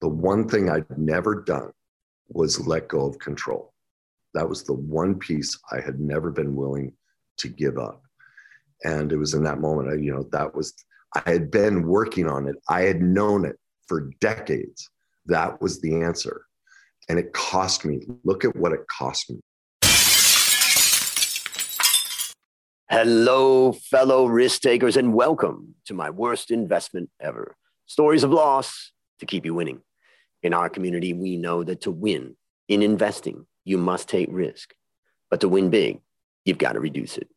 the one thing I'd never done was let go of control. That was the one piece I had never been willing to give up. And it was in that moment, I, you know, that was, I had been working on it. I had known it for decades. That was the answer. And it cost me. Look at what it cost me. Hello, fellow risk takers, and welcome to my worst investment ever. Stories of loss to keep you winning. In our community, we know that to win in investing, you must take risk. But to win big, you've got to reduce it.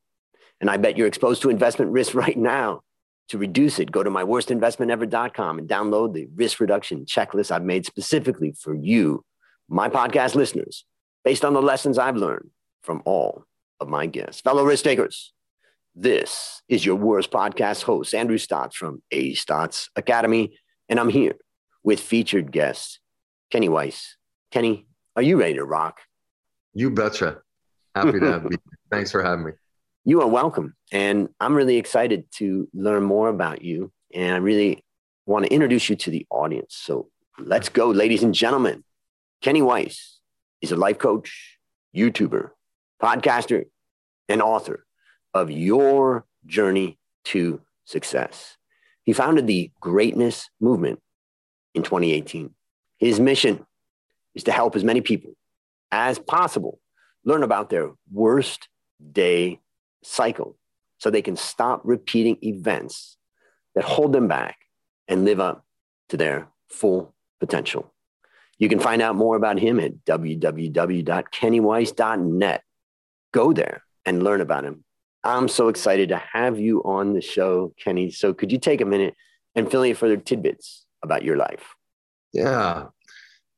And I bet you're exposed to investment risk right now. To reduce it, go to myworstinvestmentever.com and download the risk reduction checklist I've made specifically for you, my podcast listeners, based on the lessons I've learned from all of my guests. Fellow risk takers, this is your worst podcast host, Andrew Stotz from A Stotz Academy, and I'm here with featured guest, Kenny Weiss. Kenny, are you ready to rock? You betcha. Happy to have you. Thanks for having me. You are welcome. And I'm really excited to learn more about you. And I really want to introduce you to the audience. So let's go, ladies and gentlemen. Kenny Weiss is a life coach, YouTuber, podcaster, and author of Your Journey to Success. He founded the Greatness Movement in 2018. His mission is to help as many people as possible learn about their worst day cycle so they can stop repeating events that hold them back and live up to their full potential. You can find out more about him at www.kennyweiss.net. Go there and learn about him. I'm so excited to have you on the show, Kenny. So, could you take a minute and fill in further tidbits about your life? Yeah.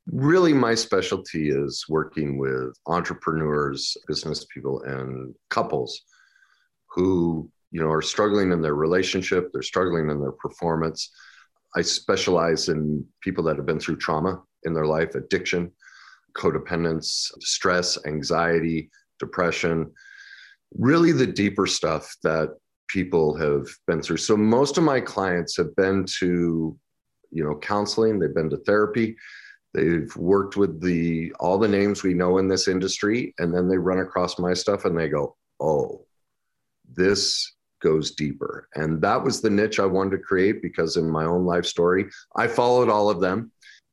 Really, my specialty is working with entrepreneurs, business people, and couples who you know are struggling in their relationship they're struggling in their performance. I specialize in people that have been through trauma in their life addiction codependence stress anxiety depression. Really the deeper stuff that people have been through. So most of my clients have been to you know counseling they've been to therapy they've worked with the all the names we know in this industry and then they run across my stuff and they go oh this goes deeper. And that was the niche i wanted to create because in my own life story i followed all of them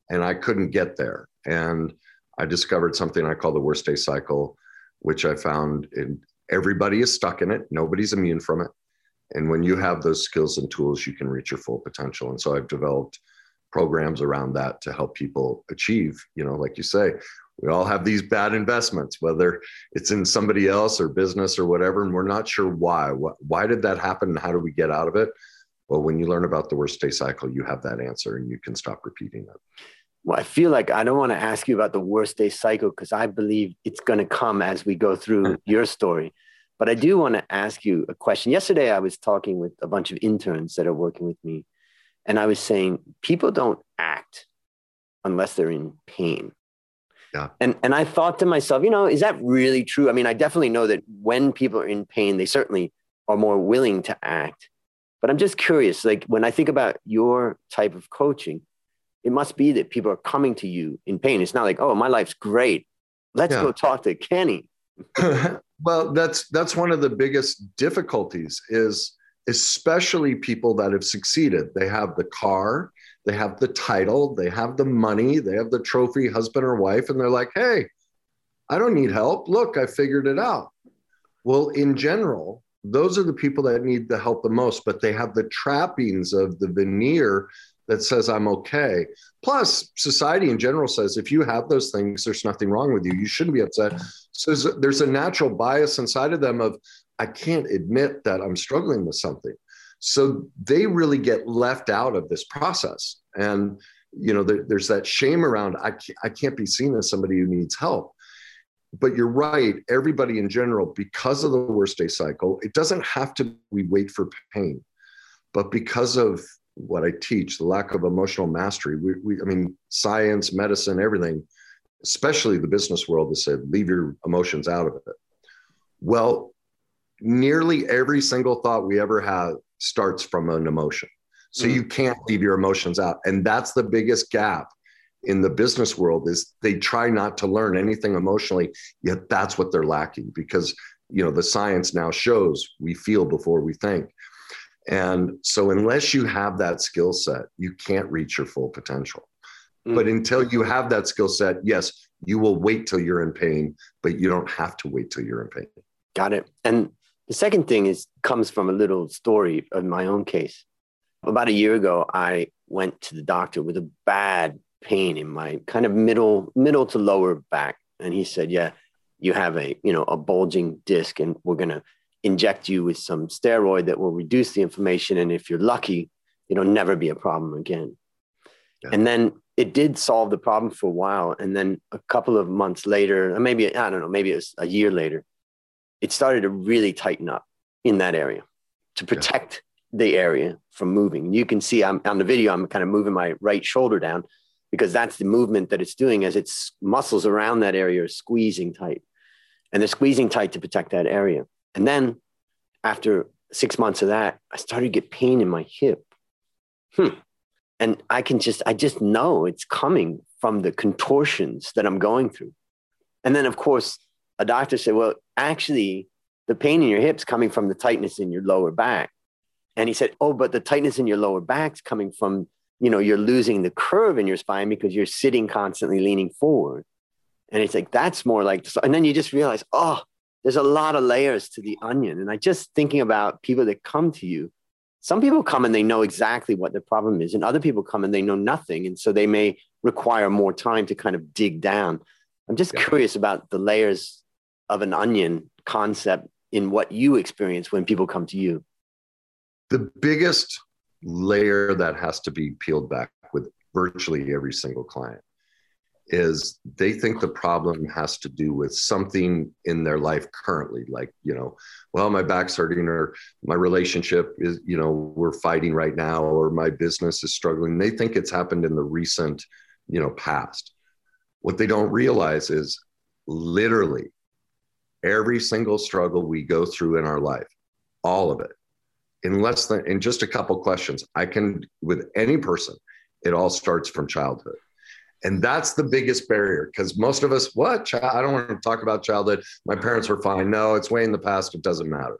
and i couldn't get there. And i discovered something i call the worst day cycle which i found in everybody is stuck in it. Nobody's immune from it. And when you have those skills and tools you can reach your full potential. And so i've developed programs around that to help people achieve you know like you say we all have these bad investments whether it's in somebody else or business or whatever and we're not sure why. Why did that happen and how do we get out of it? Well when you learn about the worst day cycle you have that answer and you can stop repeating it. Well i feel like i don't want to ask you about the worst day cycle because i believe it's going to come as we go through your story. But i do want to ask you a question. Yesterday i was talking with a bunch of interns that are working with me and I was saying, people don't act unless they're in pain. Yeah. And and I thought to myself, you know, is that really true? I mean, I definitely know that when people are in pain, they certainly are more willing to act. But I'm just curious, like when I think about your type of coaching, it must be that people are coming to you in pain. It's not like, oh, my life's great. Let's yeah. go talk to Kenny. well, that's that's one of the biggest difficulties is especially people that have succeeded. They have the car, they have the title, they have the money, they have the trophy husband or wife, and they're like, hey, I don't need help. Look, I figured it out. Well, in general, those are the people that need the help the most, but they have the trappings of the veneer that says I'm okay. Plus, society in general says if you have those things, there's nothing wrong with you. You shouldn't be upset. So there's a natural bias inside of them of I can't admit that I'm struggling with something. So they really get left out of this process. And, you know, there, there's that shame around, I can't, I can't be seen as somebody who needs help. But you're right, everybody in general, because of the worst day cycle, it doesn't have to we wait for pain. But because of what I teach, the lack of emotional mastery, we, we I mean, science, medicine, everything, especially the business world has said, leave your emotions out of it. Well, nearly every single thought we ever have starts from an emotion. So mm. you can't leave your emotions out. And that's the biggest gap in the business world is they try not to learn anything emotionally, yet that's what they're lacking because you know the science now shows we feel before we think. And so unless you have that skill set, you can't reach your full potential. Mm. But until you have that skill set, yes, you will wait till you're in pain, but you don't have to wait till you're in pain. Got it. And the second thing is comes from a little story of my own case. About a year ago, I went to the doctor with a bad pain in my kind of middle middle to lower back, and he said, "Yeah, you have a you know a bulging disc, and we're gonna inject you with some steroid that will reduce the inflammation, and if you're lucky, it'll never be a problem again." Yeah. And then it did solve the problem for a while, and then a couple of months later, maybe I don't know, maybe it was a year later, it started to really tighten up in that area to protect yeah. the area from moving. You can see I'm on the video, I'm kind of moving my right shoulder down because that's the movement that it's doing as its muscles around that area are squeezing tight. And they're squeezing tight to protect that area. And then after six months of that, I started to get pain in my hip. Hmm. And I can just, I just know it's coming from the contortions that I'm going through. And then, of course, a doctor said, well, actually, the pain in your hips coming from the tightness in your lower back. And he said, oh, but the tightness in your lower back's coming from, you know, you're losing the curve in your spine because you're sitting constantly leaning forward. And it's like, that's more like, and then you just realize, oh, there's a lot of layers to the onion. And I just thinking about people that come to you. Some people come and they know exactly what the problem is, and other people come and they know nothing. And so they may require more time to kind of dig down. I'm just yeah. curious about the layers of an onion concept in what you experience when people come to you? The biggest layer that has to be peeled back with virtually every single client is they think the problem has to do with something in their life currently like you know well my back's hurting or my relationship is you know we're fighting right now or my business is struggling they think it's happened in the recent you know past what they don't realize is literally every single struggle we go through in our life, all of it, in less than in just a couple questions. I can with any person, it all starts from childhood. And that's the biggest barrier because most of us, what? I don't want to talk about childhood. My parents were fine. No, it's way in the past. It doesn't matter.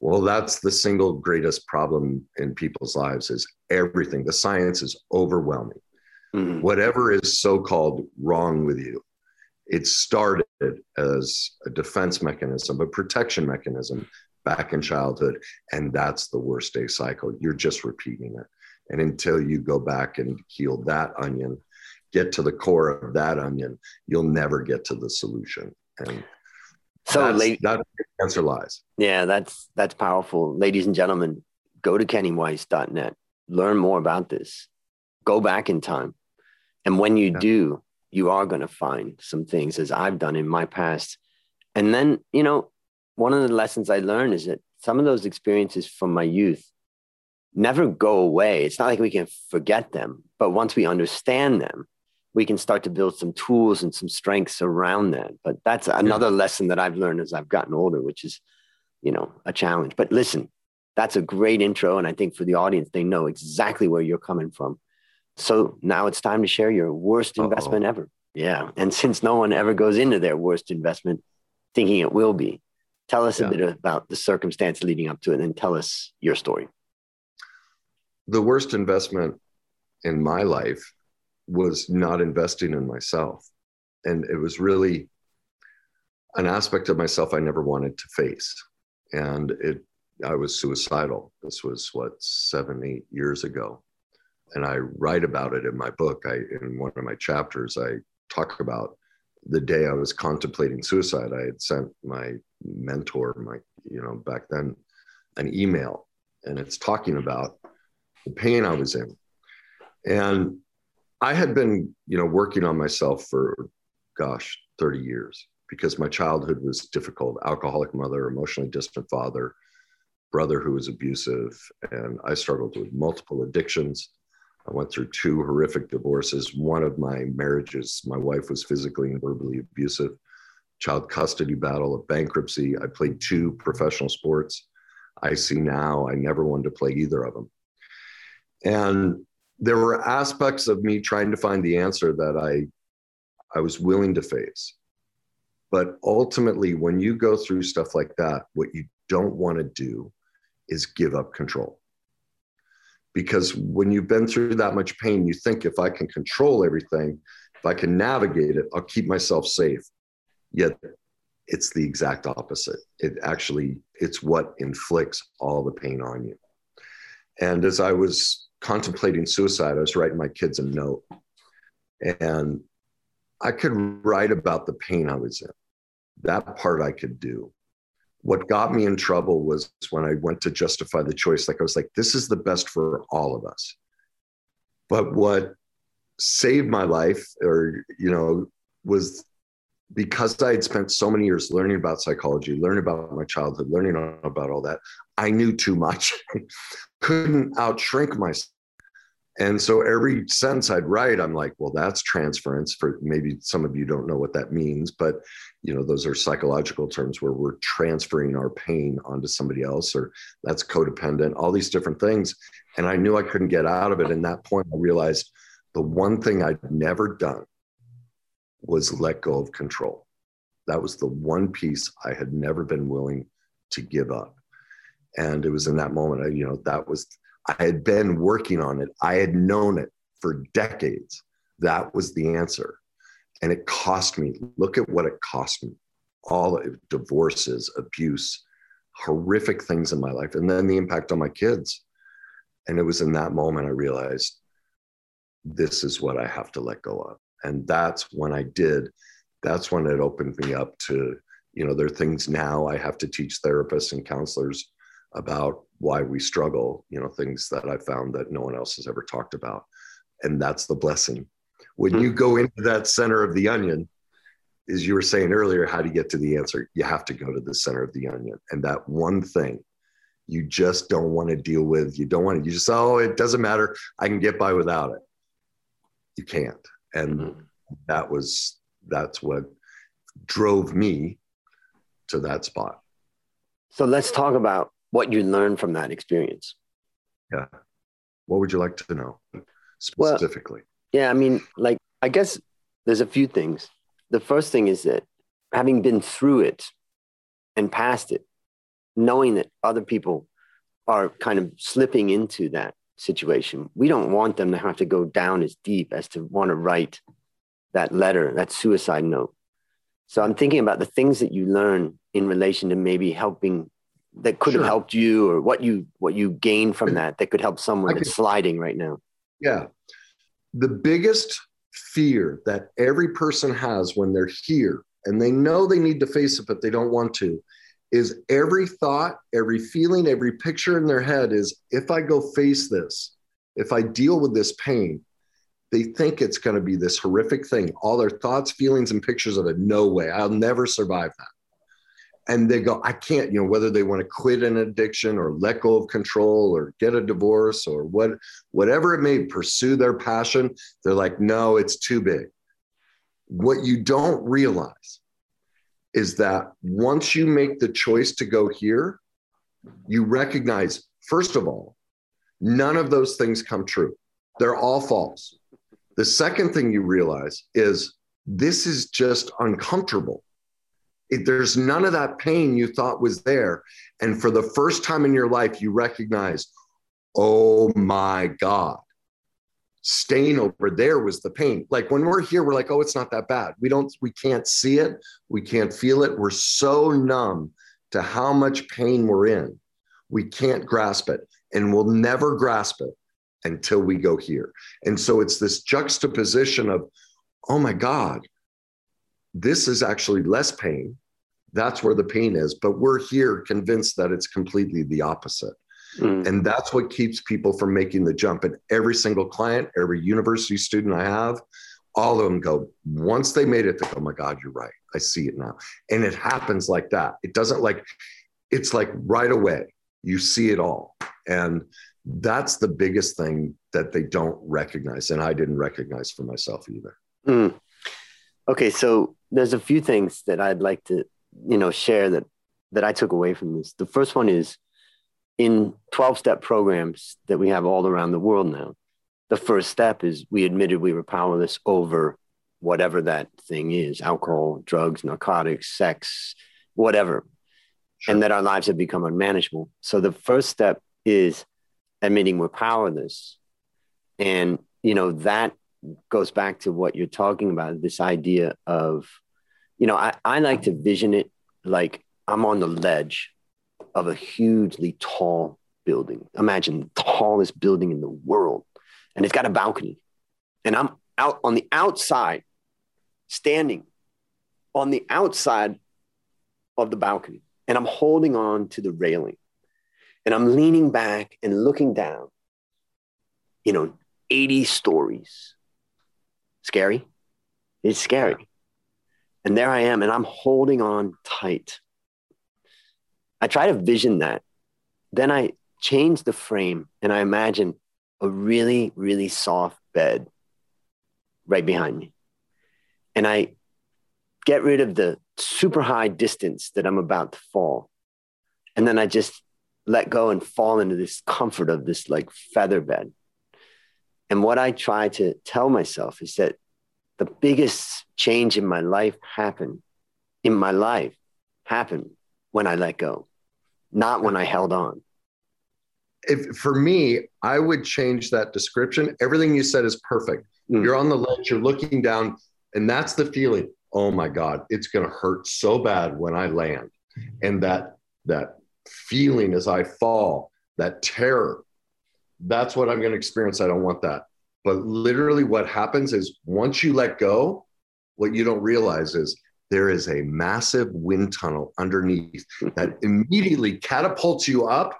Well, that's the single greatest problem in people's lives is everything. The science is overwhelming. Mm-hmm. Whatever is so called wrong with you, it started as a defense mechanism, a protection mechanism back in childhood. And that's the worst day cycle. You're just repeating it. And until you go back and heal that onion, get to the core of that onion, you'll never get to the solution. And so that's, late, that's where answer lies. Yeah, that's that's powerful. Ladies and gentlemen, go to kennyweiss.net, learn more about this, go back in time. And when you yeah. do, you are going to find some things as I've done in my past. And then, you know, one of the lessons I learned is that some of those experiences from my youth never go away. It's not like we can forget them, but once we understand them, we can start to build some tools and some strengths around that. But that's another yeah. lesson that I've learned as I've gotten older, which is, you know, a challenge. But listen, that's a great intro. And I think for the audience, they know exactly where you're coming from. So now it's time to share your worst Uh-oh. investment ever. Yeah. And since no one ever goes into their worst investment thinking it will be, tell us yeah. a bit about the circumstance leading up to it and tell us your story. The worst investment in my life was not investing in myself. And it was really an aspect of myself I never wanted to face. And it, I was suicidal. This was what, seven, eight years ago and I write about it in my book. I in one of my chapters, I talk about the day I was contemplating suicide. I had sent my mentor, my you know back then, an email, and it's talking about the pain I was in, and I had been you know working on myself for gosh 30 years because my childhood was difficult alcoholic mother emotionally distant father brother who was abusive and i struggled with multiple addictions I went through two horrific divorces. One of my marriages, my wife was physically and verbally abusive, child custody battle, a bankruptcy. I played two professional sports. I see now I never wanted to play either of them. And there were aspects of me trying to find the answer that I I was willing to face. But ultimately, when you go through stuff like that, what you don't want to do is give up control. Because when you've been through that much pain, you think if I can control everything, if I can navigate it, I'll keep myself safe. Yet it's the exact opposite. It actually, it's what inflicts all the pain on you. And as I was contemplating suicide, I was writing my kids a note. And I could write about the pain I was in. That part I could do. What got me in trouble was when I went to justify the choice. Like I was like, this is the best for all of us. But what saved my life, or, you know, was because I had spent so many years learning about psychology, learning about my childhood, learning about all that, I knew too much. Couldn't outshrink myself. And so every sentence I'd write, I'm like, well, that's transference. For maybe some of you don't know what that means, but you know, those are psychological terms where we're transferring our pain onto somebody else, or that's codependent, all these different things. And I knew I couldn't get out of it. And that point, I realized the one thing I'd never done was let go of control. That was the one piece I had never been willing to give up. And it was in that moment, I, you know, that was, I had been working on it. I had known it for decades. That was the answer. And it cost me, look at what it cost me. All of divorces, abuse, horrific things in my life, and then the impact on my kids. And it was in that moment I realized this is what I have to let go of. And that's when i did that's when it opened me up to you know there are things now i have to teach therapists and counselors about why we struggle you know things that i found that no one else has ever talked about. And that's the blessing when hmm. you go into that center of the onion as you were saying earlier how do you get to the answer? You have to go to the center of the onion. And that one thing you just don't want to deal with. You don't want to you just oh it doesn't matter. I can get by without it. You can't. And mm-hmm. that was that's what drove me to that spot. So let's talk about what you learned from that experience. Yeah. What would you like to know specifically yeah i mean like i guess there's a few things the first thing is that having been through it and past it knowing that other people are kind of slipping into that situation. We don't want them to have to go down as deep as to want to write that letter, that suicide note. So I'm thinking about the things that you learn in relation to maybe helping that could sure. have helped you or what you what you gained from that that could help someone that's sliding right now. Yeah. The biggest fear that every person has when they're here and they know they need to face it but they don't want to is every thought, every feeling, every picture in their head is if I go face this, if I deal with this pain, they think it's going to be this horrific thing. All their thoughts, feelings, and pictures of it, no way, I'll never survive that. And they go, I can't, you know, whether they want to quit an addiction or let go of control or get a divorce or what, whatever it may pursue their passion, they're like, no, it's too big. What you don't realize is that once you make the choice to go here, you recognize, first of all, none of those things come true. They're all false. The second thing you realize is this is just uncomfortable. It, there's none of that pain you thought was there. And for the first time in your life, you recognize, oh my God, staying over there was the pain. Like when we're here, we're like, oh, it's not that bad. We don't, we can't see it, we can't feel it. We're so numb to how much pain we're in. We can't grasp it, and we'll never grasp it until we go here. And so it's this juxtaposition of, oh my God, this is actually less pain. That's where the pain is. But we're here convinced that it's completely the opposite. Mm. And that's what keeps people from making the jump. And every single client, every university student I have, all of them go, once they made it, they go, oh my God, you're right. I see it now. And it happens like that. It doesn't like, it's like right away, you see it all. And that's the biggest thing that they don't recognize. And I didn't recognize for myself either. Mm. Okay. So there's a few things that I'd like to, you know, share that, that I took away from this. The first one is in 12 step programs that we have all around the world now, the first step is we admitted we were powerless over whatever that thing is alcohol, drugs, narcotics, sex, whatever. Sure. And that our lives have become unmanageable. So the first step is admitting we're powerless. And, you know, that goes back to what you're talking about this idea of, you know, I, I like to vision it like I'm on the ledge of a hugely tall building. Imagine the tallest building in the world, and it's got a balcony. And I'm out on the outside, standing on the outside of the balcony, and I'm holding on to the railing. And I'm leaning back and looking down, you know, 80 stories. Scary? It's scary. And there I am, and I'm holding on tight. I try to vision that. Then I change the frame and I imagine a really, really soft bed right behind me. And I get rid of the super high distance that I'm about to fall. And then I just let go and fall into this comfort of this like feather bed. And what I try to tell myself is that the biggest change in my life happened in my life happened when I let go, not when I held on. If for me, I would change that description. Everything you said is perfect. Mm. You're on the ledge, you're looking down, and that's the feeling. Oh my God, it's gonna hurt so bad when I land. And that that feeling as I fall, that terror, that's what I'm going to experience. I don't want that. But literally, what happens is once you let go, what you don't realize is there is a massive wind tunnel underneath that immediately catapults you up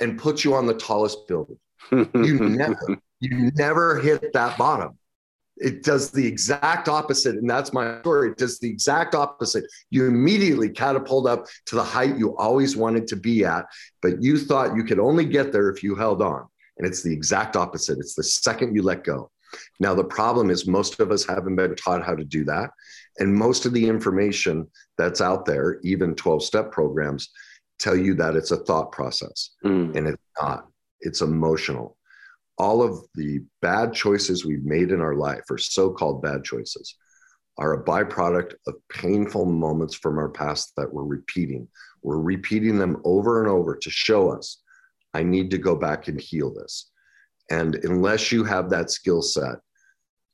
and puts you on the tallest building. You never, you never hit that bottom it does the exact opposite. And that's my story. It does the exact opposite. You immediately catapult up to the height you always wanted to be at, but you thought you could only get there if you held on. And it's the exact opposite. It's the second you let go. Now, the problem is most of us haven't been taught how to do that. And most of the information that's out there, even 12 step programs, tell you that it's a thought process. Mm. And it's not, it's emotional all of the bad choices we've made in our life, or so called bad choices, are a byproduct of painful moments from our past that we're repeating. We're repeating them over and over to show us, I need to go back and heal this. And unless you have that skill set,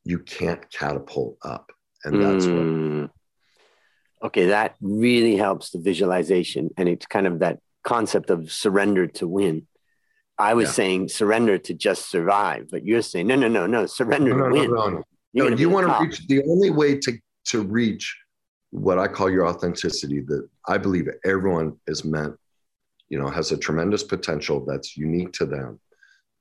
you can't catapult up. And that's mm. what. Okay, that really helps the visualization. And it's kind of that concept of surrender to win. I was yeah. saying surrender to just survive, but you're saying no, no, no, no, surrender no, no, to win. No, no, no. no you want to reach the only way to to reach what I call your authenticity that I believe everyone is meant, you know, has a tremendous potential that's unique to them.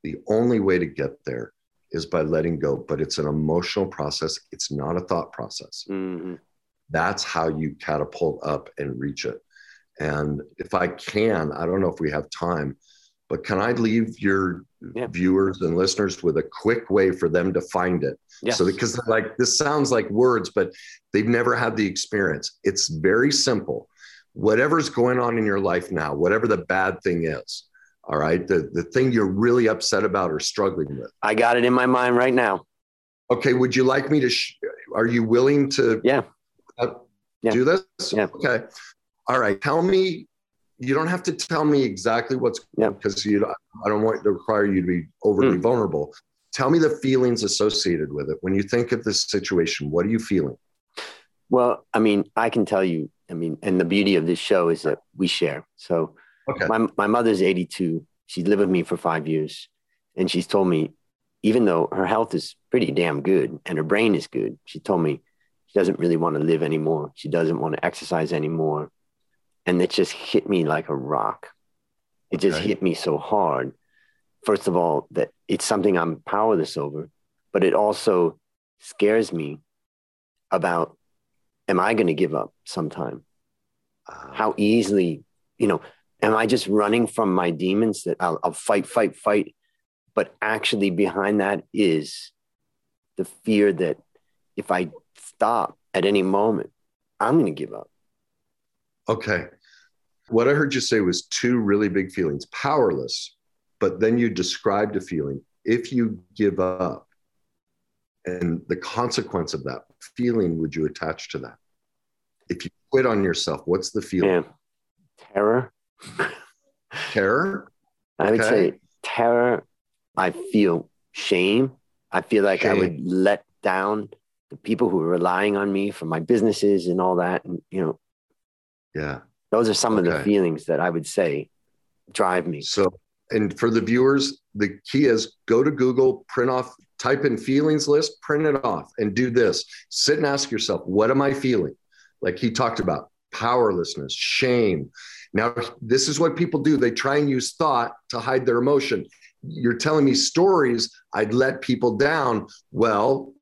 The only way to get there is by letting go, but it's an emotional process. It's not a thought process. Mm-hmm. That's how you catapult up and reach it. And if I can, I don't know if we have time but can I leave your yeah. viewers and listeners with a quick way for them to find it? Yes. So because like this sounds like words, but they've never had the experience. It's very simple. Whatever's going on in your life now, whatever the bad thing is, all right, the, the thing you're really upset about or struggling with. I got it in my mind right now. Okay. Would you like me to? Sh- are you willing to? Yeah. Uh, yeah. Do this? Yeah. Okay. All right. Tell me you don't have to tell me exactly what's yeah. because you I don't want to require you to be overly mm. vulnerable. Tell me the feelings associated with it. When you think of this situation, what are you feeling? Well, I mean, I can tell you, I mean, and the beauty of this show is that we share. So okay. my, my mother's 82. She's lived with me for five years. And she's told me, even though her health is pretty damn good and her brain is good, she told me she doesn't really want to live anymore. She doesn't want to exercise anymore and it just hit me like a rock. It just hit me so hard. First of all, that it's something I'm powerless over, but it also scares me about am I going to give up sometime? Uh, How easily, you know, am I just running from my demons that I'll, I'll fight, fight, fight? But actually, behind that is the fear that if I stop at any moment, I'm going to give up. Okay. What I heard you say was two really big feelings powerless, but then you described a feeling if you give up and the consequence of that feeling would you attach to that? If you quit on yourself, what's the feeling? Man, terror. terror? I would say terror. I feel shame. I feel like shame. I would let down the people who are relying on me for my businesses and all that. And, you know, yeah, those are some okay. of the feelings that I would say drive me. So, and for the viewers, the key is go to Google, print off, type in feelings list, print it off, and do this. Sit and ask yourself, what am I feeling? Like he talked about powerlessness, shame. Now, this is what people do. They try and use thought to hide their emotion. You're telling me stories, I'd let people down. Well,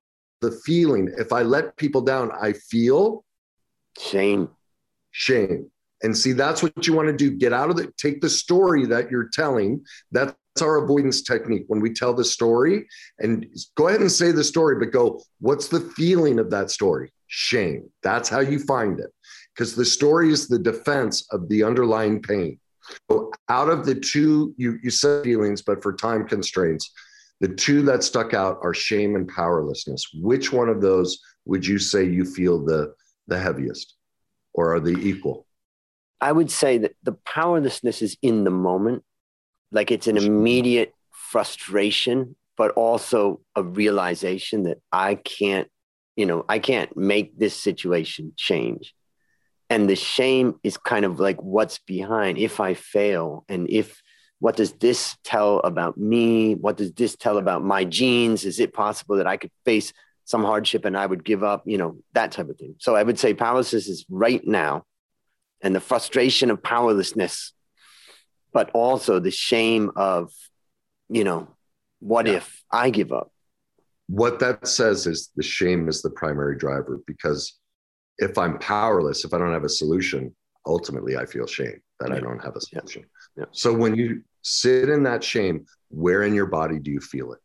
the feeling. If I let people down, I feel shame. Shame. And see, that's what you want to do. Get out of it. Take the story that you're telling. That's our avoidance technique. When we tell the story, and go ahead and say the story, but go, what's the feeling of that story? Shame. That's how you find it. Because the story is the defense of the underlying pain. So out of the two, you, you said feelings, but for time constraints, the two that stuck out are shame and powerlessness. Which one of those would you say you feel the, the heaviest, or are they equal? I would say that the powerlessness is in the moment, like it's an immediate frustration, but also a realization that I can't, you know, I can't make this situation change. And the shame is kind of like what's behind if I fail and if what does this tell about me? What does this tell about my genes? Is it possible that I could face some hardship and I would give up? You know, that type of thing. So I would say powerlessness is right now and the frustration of powerlessness, but also the shame of, you know, what yeah. if I give up? What that says is the shame is the primary driver because if I'm powerless, if I don't have a solution, ultimately I feel shame that yeah. I don't have a solution. Yeah. So when you sit in that shame where in your body do you feel it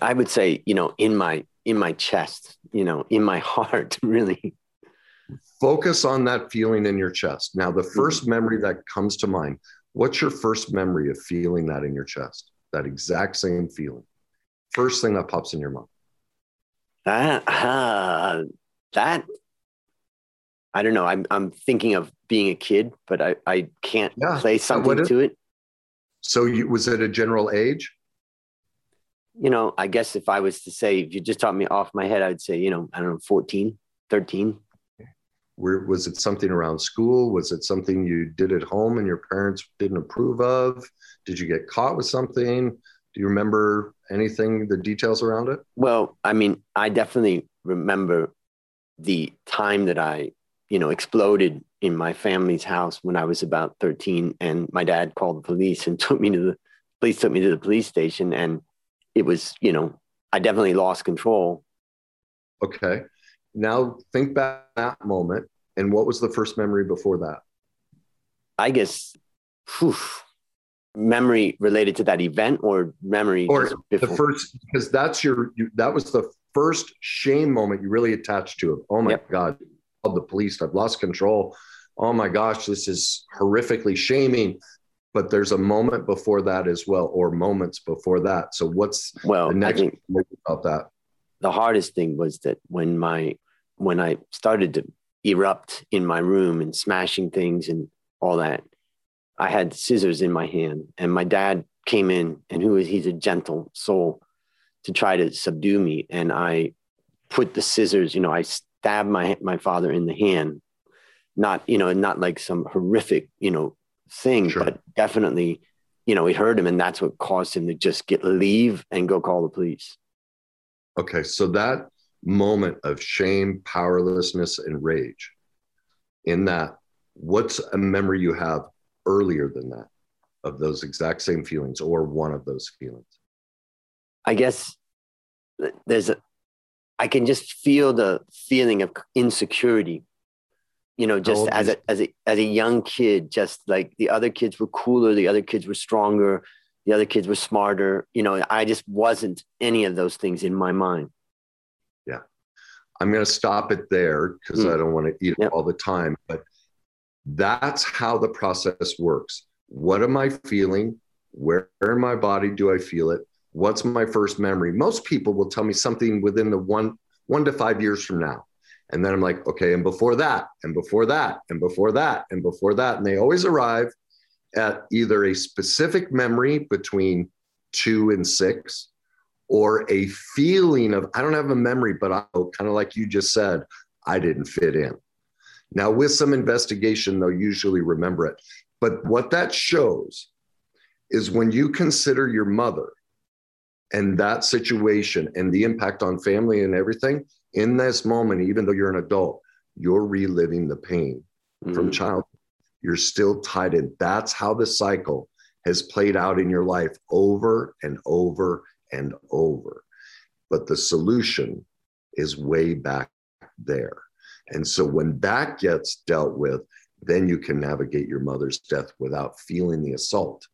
i would say you know in my in my chest you know in my heart really focus on that feeling in your chest now the 1st mm-hmm. memory that comes to mind what's your first memory of feeling that in your chest that exact same feeling first thing that pops in your mind that uh, that I don't know. I'm I'm thinking of being a kid, but I, I can't yeah, play something to it. So you, was it a general age? You know, I guess if I was to say, if you just taught me off my head, I would say, you know, I don't know, 14, 13. Where, was it something around school? Was it something you did at home and your parents didn't approve of? Did you get caught with something? Do you remember anything, the details around it? Well, I mean, I definitely remember the time that I, you know, exploded in my family's house when I was about 13. And my dad called the police and took me to the police, took me to the police station. And it was, you know, I definitely lost control. Okay. Now think back that moment. And what was the first memory before that? I guess whew, memory related to that event or memory or the first because that's your you, that was the first shame moment you really attached to it. Oh my yep. God, the police. I've lost control oh my gosh, this is horrifically shaming. But there's a moment before that as well, or moments before that. So what's well, the next about that? The hardest thing was that when my when I started to erupt in my room and smashing things and all that, I had scissors in my hand, and my dad came in, and who is he's a gentle soul to try to subdue me, and I put the scissors, you know, I stabbed my my father in the hand. Not you know not like some horrific you know thing sure. but definitely you know he heard him. And that's what caused him to just get leave and go call the police. Okay. So that moment of shame powerlessness and rage. In that what's a memory you have earlier than that of those exact same feelings or one of those feelings? I guess there's a i can just feel the feeling of insecurity you know just as a as a as a young kid just like the other kids were cooler the other kids were stronger the other kids were smarter you know i just wasn't any of those things in my mind i'm going to stop it there because mm. i don't want to eat yep. all the time but that's how the process works what am i feeling where in my body do i feel it What's my first memory? Most people will tell me something within the one one to five years from now. And then I'm like, okay, and before that, and before that, and before that, and before that. And they always arrive at either a specific memory between two and six or a feeling of, I don't have a memory, but I kind of like you just said, I didn't fit in. Now, with some investigation, they'll usually remember it. But what that shows is when you consider your mother and that situation and the impact on family and everything in this moment, even though you're an adult, you're reliving the pain mm-hmm. from childhood. You're still tied in. That's how the cycle has played out in your life over and over and over. But the solution is way back there. And so when that gets dealt with, then you can navigate your mother's death without feeling the assault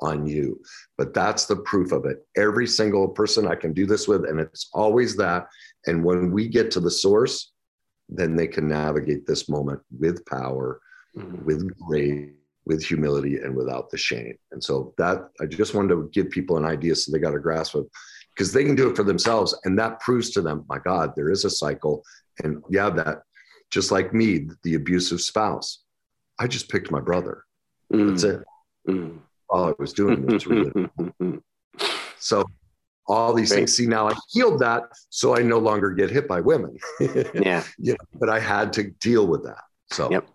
on you. But that's the proof of it. Every single person I can do this with, and it's always that. And when we get to the source, then they can navigate this moment with power, mm-hmm. with grace, with humility, and without the shame. And so that I just wanted to give people an idea so they got a grasp of because they can do it for themselves. And that proves to them, my God, there is a cycle. And yeah, that just like me, the abusive spouse. I just picked my brother. Mm. That's it. Mm all I was doing was really. so all these things. See, now I healed that, so I no longer get hit by women. yeah. yeah. But I had to deal with that. So. Yep.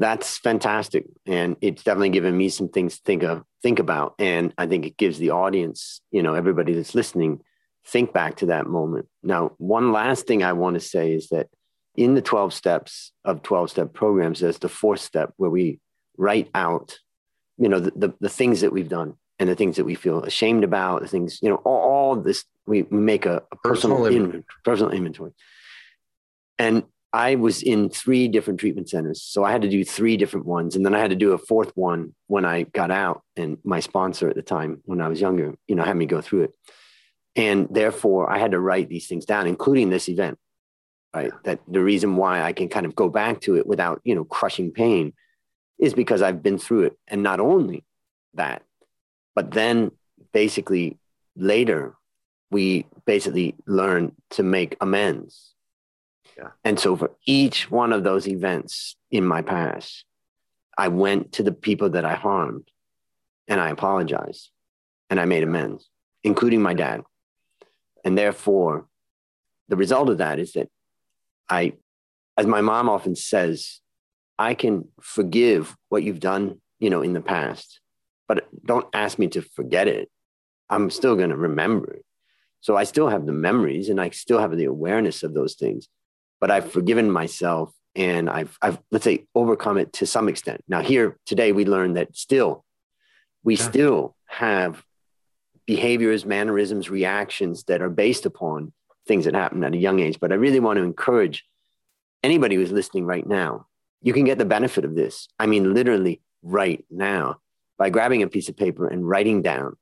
That's fantastic, and it's definitely given me some things to think of, think about, and I think it gives the audience, you know, everybody that's listening, think back to that moment. Now, one last thing I want to say is that in the 12 steps of 12 step programs, there's the fourth step where we write out you know the, the, the things that we've done and the things that we feel ashamed about the things you know all, all this we, we make a, a personal personal inventory, personal inventory. And i was in three different treatment centers so i had to do three different ones and then i had to do a fourth one when i got out and my sponsor at the time when i was younger you know had me go through it and therefore i had to write these things down including this event right that the reason why i can kind of go back to it without you know crushing pain is because I've been through it. And not only that, but then basically later, we basically learn to make amends. Yeah. And so for each one of those events in my past, I went to the people that I harmed and I apologized and I made amends, including my dad. And therefore, the result of that is that I, as my mom often says, I can forgive what you've done, you know, in the past, but don't ask me to forget it. I'm still going to remember it. So I still have the memories and I still have the awareness of those things, but I've forgiven myself and I've, I've let's say, overcome it to some extent. Now, here today, we learned that still, we yeah. still have behaviors, mannerisms, reactions that are based upon things that happen at a young age. But I really want to encourage anybody who's listening right now you can get the benefit of this. I mean, literally right now by grabbing a piece of paper and writing down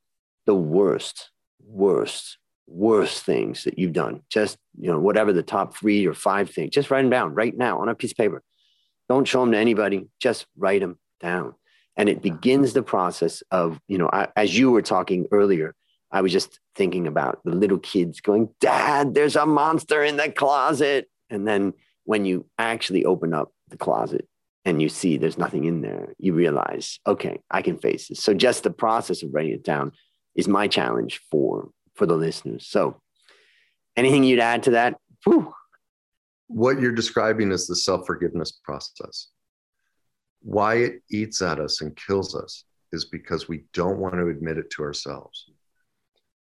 the worst, worst, worst things that you've done. Just, you know, whatever the top three or five things, just write them down right now on a piece of paper. Don't show them to anybody, just write them down. And it begins the process of, you know, I, as you were talking earlier, I was just thinking about the little kids going, Dad, there's a monster in the closet. And then when you actually open up the closet and you see there's nothing in there, you realize, okay, I can face this. So just the process of writing it down is my challenge for for the listeners. So anything you'd add to that? Whew. What you're describing is the self-forgiveness process. Why it eats at us and kills us is because we don't want to admit it to ourselves.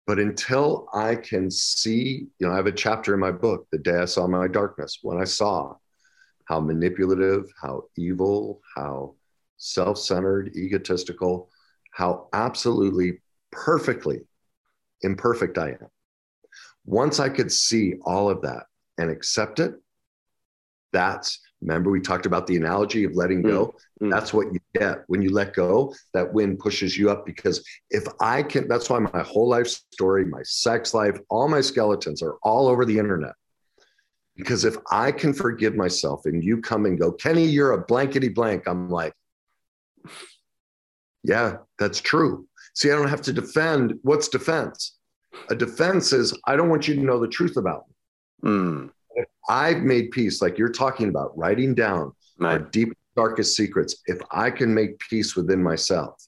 But until I can see, you know, I have a chapter in my book, The Day I Saw My Darkness, when I saw how manipulative, how evil, how self centered, egotistical, how absolutely perfectly imperfect I am. Once I could see all of that and accept it, that's remember we talked about the analogy of letting go. Mm-hmm. That's what you get when you let go. That wind pushes you up because if I can, that's why my whole life story, my sex life, all my skeletons are all over the internet because if I can forgive myself and you come and go, Kenny, you're a blankety blank, I'm like, yeah, that's true. See, I don't have to defend. What's defense? A defense is I don't want you to know the truth about me. Mm, I've made peace, like you're talking about, writing down my right. deep, darkest secrets. If I can make peace within myself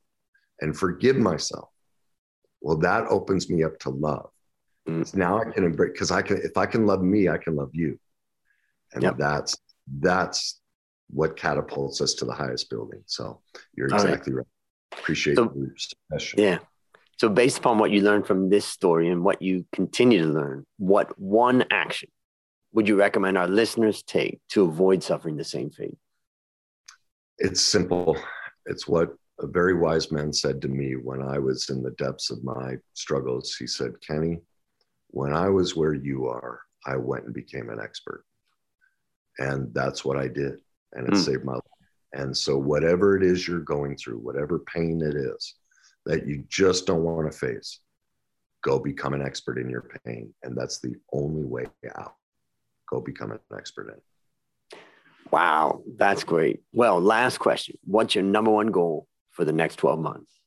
and forgive myself, well, that opens me up to love. Mm. Now I can embrace because I can. If I can love me, I can love you, and Yep. that's that's what catapults us to the highest building. So you're All right. exactly right. Appreciate So- your suggestion. Yeah. So, based upon what you learned from this story and what you continue to learn, what one action would you recommend our listeners take to avoid suffering the same fate? It's simple. It's what a very wise man said to me when I was in the depths of my struggles. He said, Kenny, when I was where you are, I went and became an expert. And that's what I did. And it Mm. saved my life. And so, whatever it is you're going through, whatever pain it is that you just don't want to face, go become an expert in your pain. And that's the only way out. Go become an expert in it. Wow, that's great. Well, last question What's your number one goal for the next 12 months?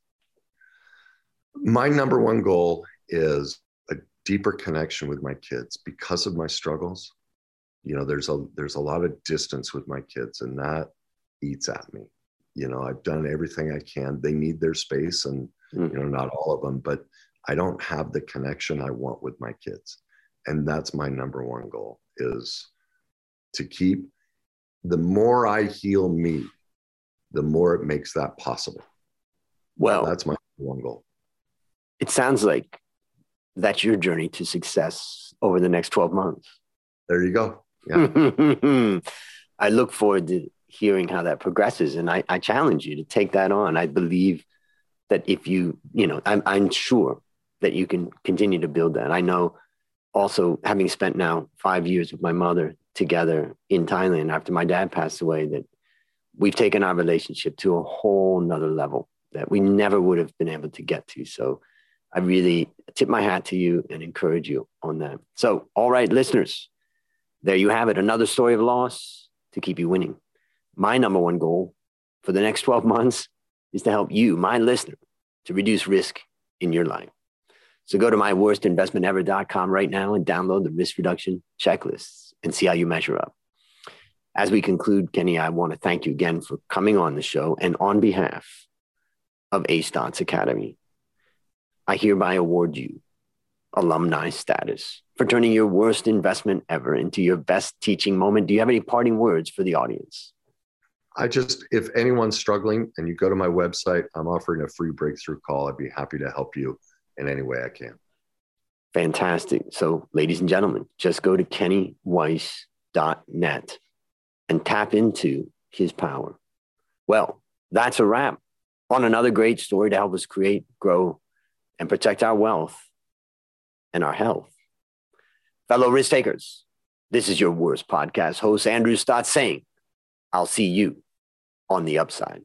my number one goal is a deeper connection with my kids because of my struggles you know there's a there's a lot of distance with my kids and that eats at me you know i've done everything i can. They need their space and Mm. you know not all of them but i don't have the connection i want with my kids. And that's my number one goal is to keep the more i heal me the more it makes that possible. Well, that's my one goal. it sounds like that's your journey to success over the next 12 months. there you go. Yeah. I look forward to hearing how that progresses. And I, I challenge you to take that on. I believe that if you, you know, I'm, I'm sure that you can continue to build that. I know also having spent now five years with my mother together in Thailand after my dad passed away, that we've taken our relationship to a whole nother level that we never would have been able to get to. So I really tip my hat to you and encourage you on that. So, all right, listeners, there you have it. Another story of loss to keep you winning. My number one goal for the next 12 months is to help you, my listener, to reduce risk in your life. So go to myworstinvestmentever.com right now and download the risk reduction checklists and see how you measure up. As we conclude, Kenny, I want to thank you again for coming on the show and on behalf of A Stotz Academy. I hereby award you alumni status for turning your worst investment ever into your best teaching moment. Do you have any parting words for the audience? I just, if anyone's struggling and you go to my website, I'm offering a free breakthrough call. I'd be happy to help you in any way I can. Fantastic. So, ladies and gentlemen, just go to kennyweiss.net and tap into his power. Well, that's a wrap on another great story to help us create, grow, and protect our wealth and our health. Fellow risk takers, this is your worst podcast host, Andrew Stotz, saying, I'll see you on the upside.